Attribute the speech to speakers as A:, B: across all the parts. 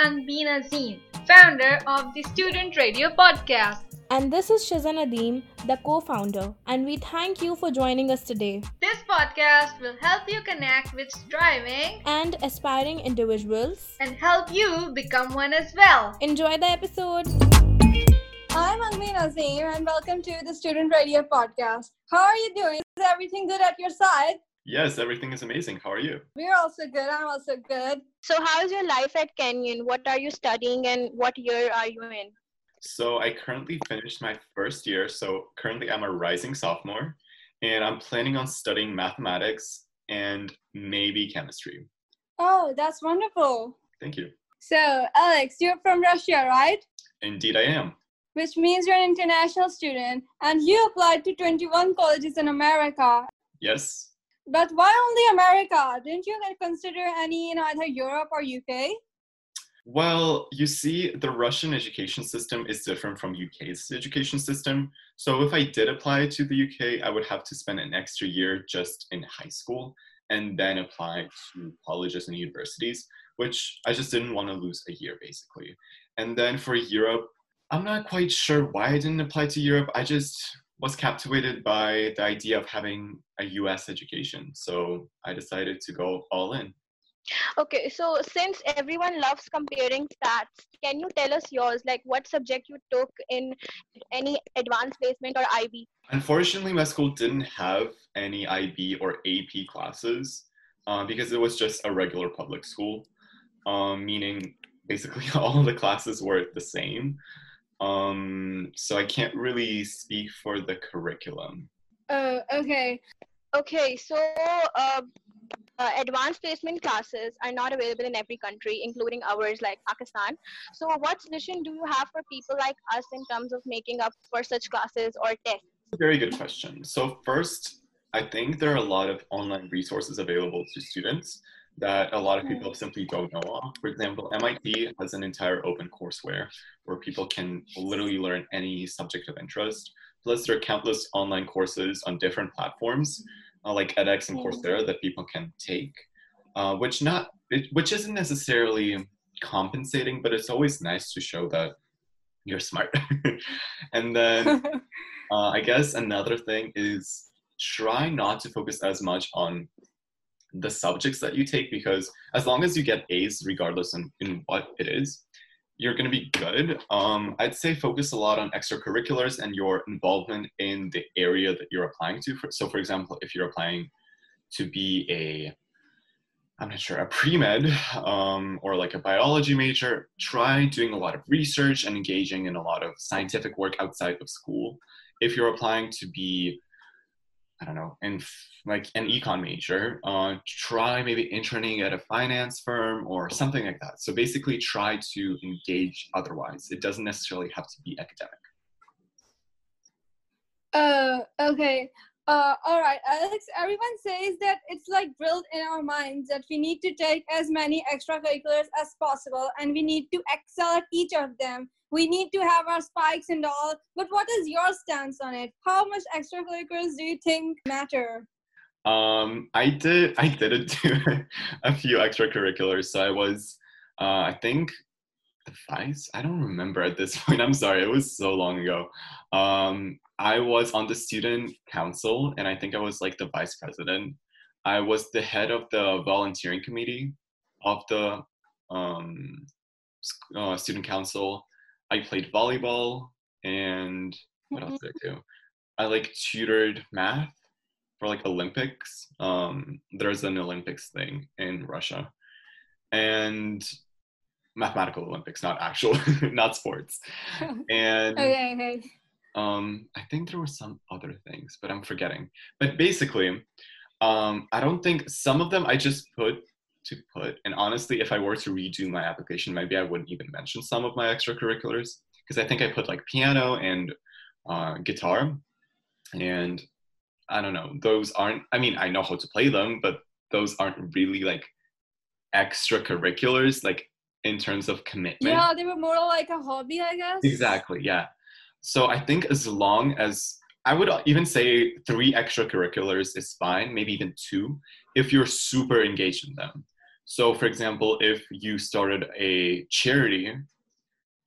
A: Anbeen Azim, founder of the Student Radio Podcast.
B: And this is Shazan Adim, the co founder, and we thank you for joining us today.
A: This podcast will help you connect with striving
B: and aspiring individuals
A: and help you become one as well.
B: Enjoy the episode.
C: I'm Anbeen Azim, and welcome to the Student Radio Podcast. How are you doing? Is everything good at your side?
D: Yes, everything is amazing. How are you?
C: We're also good. I'm also good.
E: So, how's your life at Kenyon? What are you studying and what year are you in?
D: So I currently finished my first year. So currently I'm a rising sophomore and I'm planning on studying mathematics and maybe chemistry.
C: Oh, that's wonderful.
D: Thank you.
C: So, Alex, you're from Russia, right?
D: Indeed, I am.
C: Which means you're an international student and you applied to 21 colleges in America.
D: Yes.
C: But why only America? Didn't you consider any in either Europe or UK?
D: Well, you see, the Russian education system is different from UK's education system. So if I did apply to the UK, I would have to spend an extra year just in high school and then apply to colleges and universities, which I just didn't want to lose a year basically. And then for Europe, I'm not quite sure why I didn't apply to Europe. I just was captivated by the idea of having a US education. So I decided to go all in.
E: Okay, so since everyone loves comparing stats, can you tell us yours? Like what subject you took in any advanced placement or IB?
D: Unfortunately, my school didn't have any IB or AP classes uh, because it was just a regular public school, um, meaning basically all the classes were the same. Um, so I can't really speak for the curriculum.
C: Oh, okay.
E: Okay, so uh, uh, advanced placement classes are not available in every country, including ours like Pakistan. So, what solution do you have for people like us in terms of making up for such classes or tests?
D: Very good question. So, first, I think there are a lot of online resources available to students that a lot of people simply don't know of. For example, MIT has an entire open courseware where people can literally learn any subject of interest. Plus, there are countless online courses on different platforms uh, like edX and Coursera that people can take, uh, which not it, which isn't necessarily compensating, but it's always nice to show that you're smart. and then uh, I guess another thing is try not to focus as much on the subjects that you take because as long as you get A's, regardless in, in what it is, you're going to be good. Um, I'd say focus a lot on extracurriculars and your involvement in the area that you're applying to. So, for example, if you're applying to be a, I'm not sure, a pre med um, or like a biology major, try doing a lot of research and engaging in a lot of scientific work outside of school. If you're applying to be I don't know, in like an econ major, uh, try maybe interning at a finance firm or something like that. So basically, try to engage otherwise. It doesn't necessarily have to be academic.
C: Uh, okay. Uh, all right, Alex. Everyone says that it's like drilled in our minds that we need to take as many extracurriculars as possible, and we need to excel at each of them we need to have our spikes and all. But what is your stance on it? How much extracurriculars do you think matter?
D: Um, I did. I did do a few extracurriculars. So I was, uh, I think, the vice. I don't remember at this point. I'm sorry. It was so long ago. Um, I was on the student council, and I think I was like the vice president. I was the head of the volunteering committee of the um, uh, student council. I played volleyball and what else did I do? I like tutored math for like Olympics. Um, there's an Olympics thing in Russia, and mathematical Olympics, not actual, not sports. And
C: okay, okay.
D: Um, I think there were some other things, but I'm forgetting. But basically, um, I don't think some of them I just put to put. And honestly, if I were to redo my application, maybe I wouldn't even mention some of my extracurriculars because I think I put like piano and uh, guitar. And I don't know, those aren't, I mean, I know how to play them, but those aren't really like extracurriculars, like in terms of commitment.
C: Yeah, they were more like a hobby, I guess.
D: Exactly, yeah. So I think as long as I would even say three extracurriculars is fine, maybe even two, if you're super engaged in them. So, for example, if you started a charity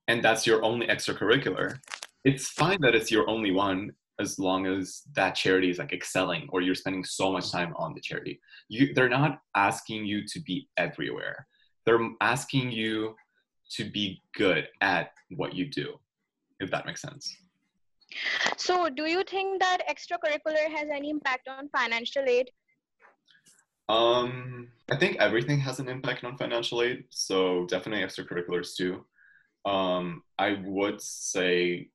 D: and that's your only extracurricular, it's fine that it's your only one as long as that charity is like excelling or you're spending so much time on the charity. You, they're not asking you to be everywhere. They're asking you to be good at what you do, if that makes sense.
E: So, do you think that extracurricular has any impact on financial aid?
D: Um, I think everything has an impact on financial aid, so definitely extracurriculars too. Um, I would say,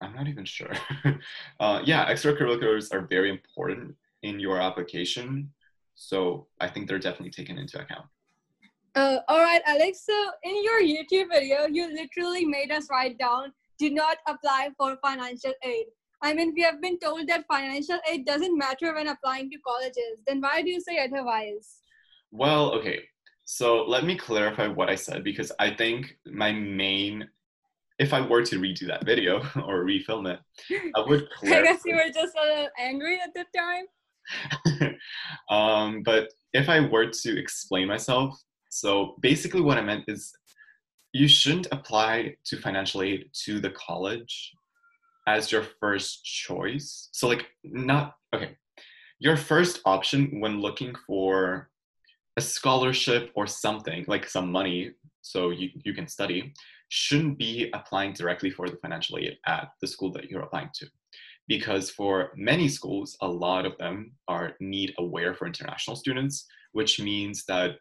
D: I'm not even sure. uh, yeah, extracurriculars are very important in your application, so I think they're definitely taken into account.
C: Uh, all right, Alex. So in your YouTube video, you literally made us write down do not apply for financial aid. I mean, we have been told that financial aid doesn't matter when applying to colleges. Then why do you say otherwise?
D: Well, okay. So let me clarify what I said because I think my main, if I were to redo that video or refilm it, I would clarify.
C: I guess you were just a little angry at the time.
D: um, but if I were to explain myself, so basically what I meant is you shouldn't apply to financial aid to the college as your first choice. So, like, not okay. Your first option when looking for a scholarship or something like some money so you, you can study shouldn't be applying directly for the financial aid at the school that you're applying to because for many schools a lot of them are need aware for international students which means that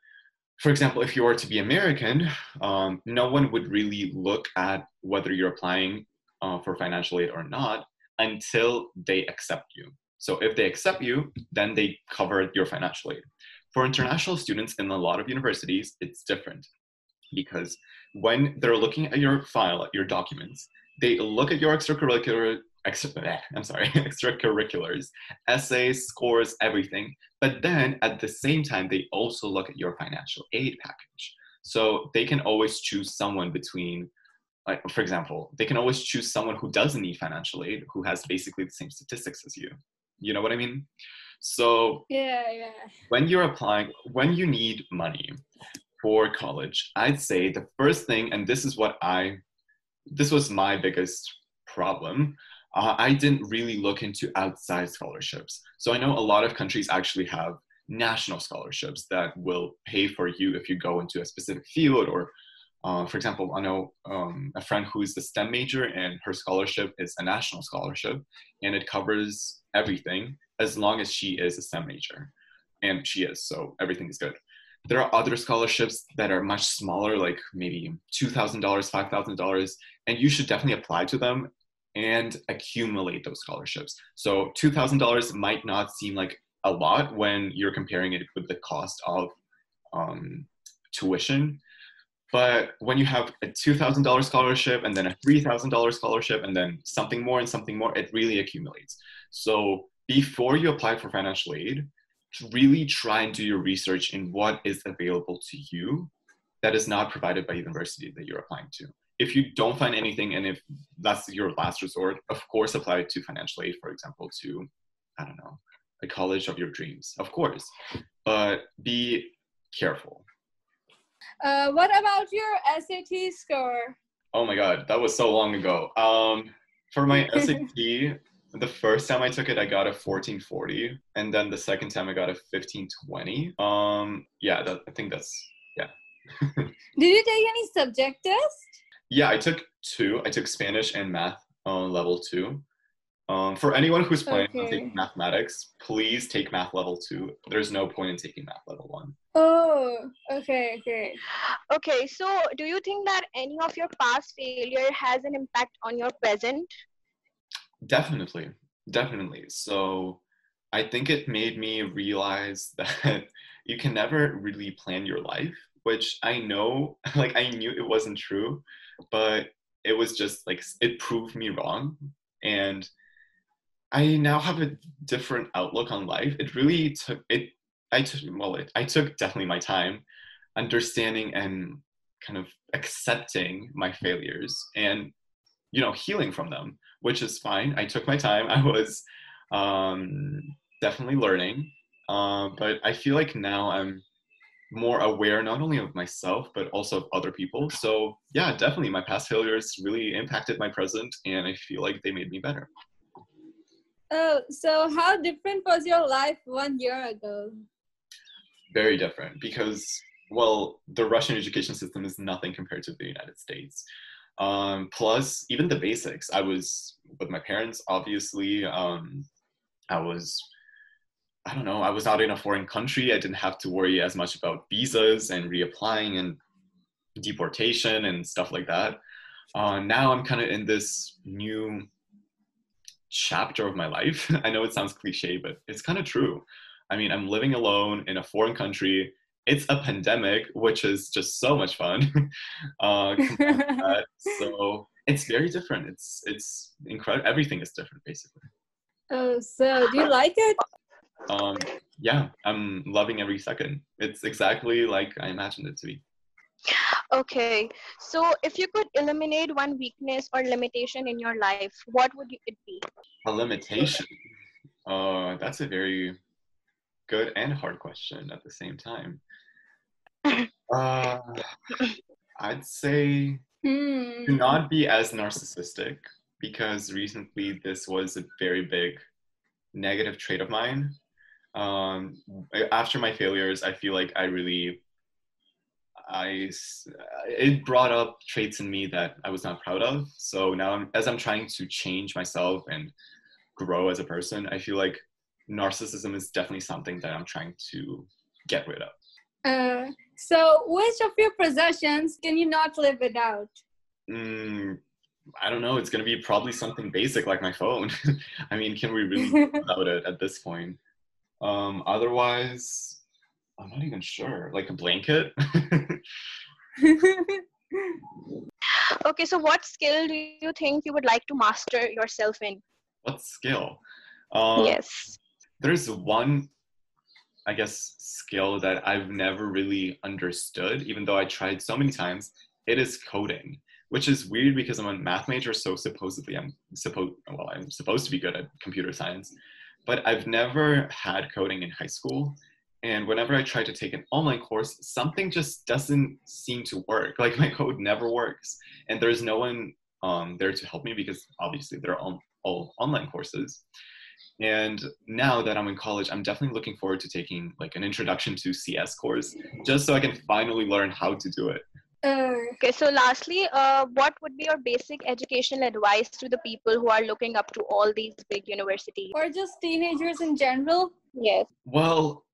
D: for example, if you were to be American, um, no one would really look at whether you're applying uh, for financial aid or not until they accept you. So if they accept you, then they cover your financial aid. For international students in a lot of universities, it's different because when they're looking at your file, at your documents, they look at your extracurricular extra, eh, I'm sorry, extracurriculars, essays, scores, everything. But then at the same time, they also look at your financial aid package. So they can always choose someone between, like, for example, they can always choose someone who doesn't need financial aid, who has basically the same statistics as you. You know what I mean? So
C: yeah, yeah.
D: When you're applying, when you need money for college, I'd say the first thing, and this is what I, this was my biggest problem uh, I didn't really look into outside scholarships. So I know a lot of countries actually have national scholarships that will pay for you if you go into a specific field or uh, for example, I know um, a friend who's a STEM major and her scholarship is a national scholarship and it covers everything as long as she is a STEM major. And she is, so everything is good. There are other scholarships that are much smaller, like maybe $2,000, $5,000, and you should definitely apply to them and accumulate those scholarships. So $2,000 might not seem like a lot when you're comparing it with the cost of um, tuition. But when you have a $2,000 scholarship and then a $3,000 scholarship and then something more and something more, it really accumulates. So before you apply for financial aid, really try and do your research in what is available to you that is not provided by university that you're applying to if you don't find anything and if that's your last resort, of course apply to financial aid, for example, to, I don't know, a college of your dreams, of course. But be careful.
C: Uh, what about your SAT score?
D: Oh my god, that was so long ago. Um, for my SAT, the first time I took it, I got a 1440, and then the second time I got a 1520. Um, yeah, that, I think that's yeah.
C: Did you take any subject test?
D: Yeah, I took two. I took Spanish and math on level two. Um, for anyone who's planning okay. on taking mathematics, please take math level two. There's no point in taking math level one.
C: Oh, okay, okay.
E: Okay, so do you think that any of your past failure has an impact on your present?
D: Definitely, definitely. So I think it made me realize that you can never really plan your life, which I know, like, I knew it wasn't true but it was just like it proved me wrong. And i now have a different outlook on life. It really took it i took well it, i took definitely my time understanding and kind of accepting my failures and you know healing from them which is fine. I took my time. I was um, definitely learning uh, but i feel like now i'm more aware not only of myself but also of other people. So yeah, definitely my past failures really impacted my present, and I feel like they made me better.
C: Oh, so how different was your life one year ago?
D: Very different because well, the Russian education system is nothing compared to the United States. Um, plus, even the basics. I was with my parents, obviously. Um, I was I don't know, I was out in a foreign country. I didn't have to worry as much about visas and reapplying and deportation and stuff like that. Uh, now I'm kind of in this new chapter of my life. I know it sounds cliche, but it's kind of true. I mean, I'm living alone in a foreign country. It's a pandemic, which is just so much fun. uh, so it's very different. It's it's incredible. Everything is different, basically.
C: Oh, so do you like it?
D: Um, yeah, I'm loving every second. It's exactly like I imagined it to be.
E: Okay, so if you could eliminate one weakness or limitation in your life, what would it be?
D: A limitation? Uh, that's a very good and hard question at the same time. uh, I'd say
C: Hmm.
D: to not be as narcissistic because recently this was a very big negative trait of mine um, after my failures, I feel like I really, I, it brought up traits in me that I was not proud of. So now, I'm, as I'm trying to change myself and grow as a person, I feel like narcissism is definitely something that I'm trying to get rid of.
C: Uh, so, which of your possessions can you not live without?
D: Mm, I don't know. It's gonna be probably something basic like my phone. I mean, can we really live without it at this point? Um, otherwise, I'm not even sure. Like a blanket.
E: okay, so what skill do you think you would like to master yourself in?
D: What skill? Um,
E: yes.
D: There's one, I guess, skill that I've never really understood, even though I tried so many times. It is coding, which is weird because I'm a math major, so supposedly I'm supposed well, I'm supposed to be good at computer science but I've never had coding in high school. And whenever I try to take an online course, something just doesn't seem to work. Like my code never works. And there's no one um, there to help me because obviously they're all, all online courses. And now that I'm in college, I'm definitely looking forward to taking like an introduction to CS course just so I can finally learn how to do it.
C: Uh,
E: okay, so lastly, uh, what would be your basic educational advice to the people who are looking up to all these big universities?
C: Or just teenagers in general?
E: Yes.
D: Well,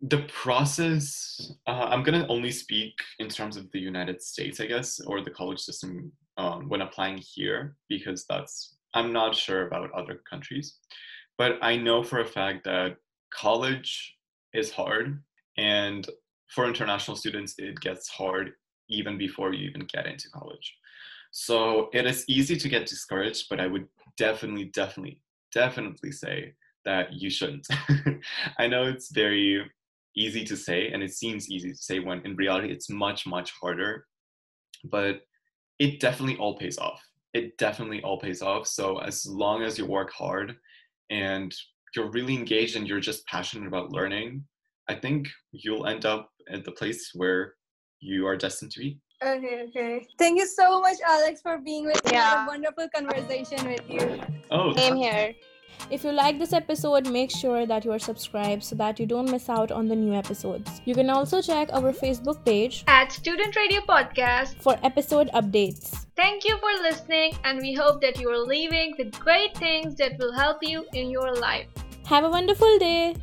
D: the process, uh, I'm going to only speak in terms of the United States, I guess, or the college system um, when applying here, because that's, I'm not sure about other countries. But I know for a fact that college is hard. And for international students, it gets hard even before you even get into college. So it is easy to get discouraged, but I would definitely, definitely, definitely say that you shouldn't. I know it's very easy to say and it seems easy to say when in reality it's much, much harder, but it definitely all pays off. It definitely all pays off. So as long as you work hard and you're really engaged and you're just passionate about learning, I think you'll end up at the place where you are destined to be.
C: Okay, okay. Thank you so much, Alex, for being with me.
E: Yeah.
C: a wonderful conversation with you.
D: Oh,
E: Same here.
B: If you like this episode, make sure that you are subscribed so that you don't miss out on the new episodes. You can also check our Facebook page
A: At Student Radio Podcast.
B: for episode updates.
A: Thank you for listening, and we hope that you are leaving with great things that will help you in your life.
B: Have a wonderful day!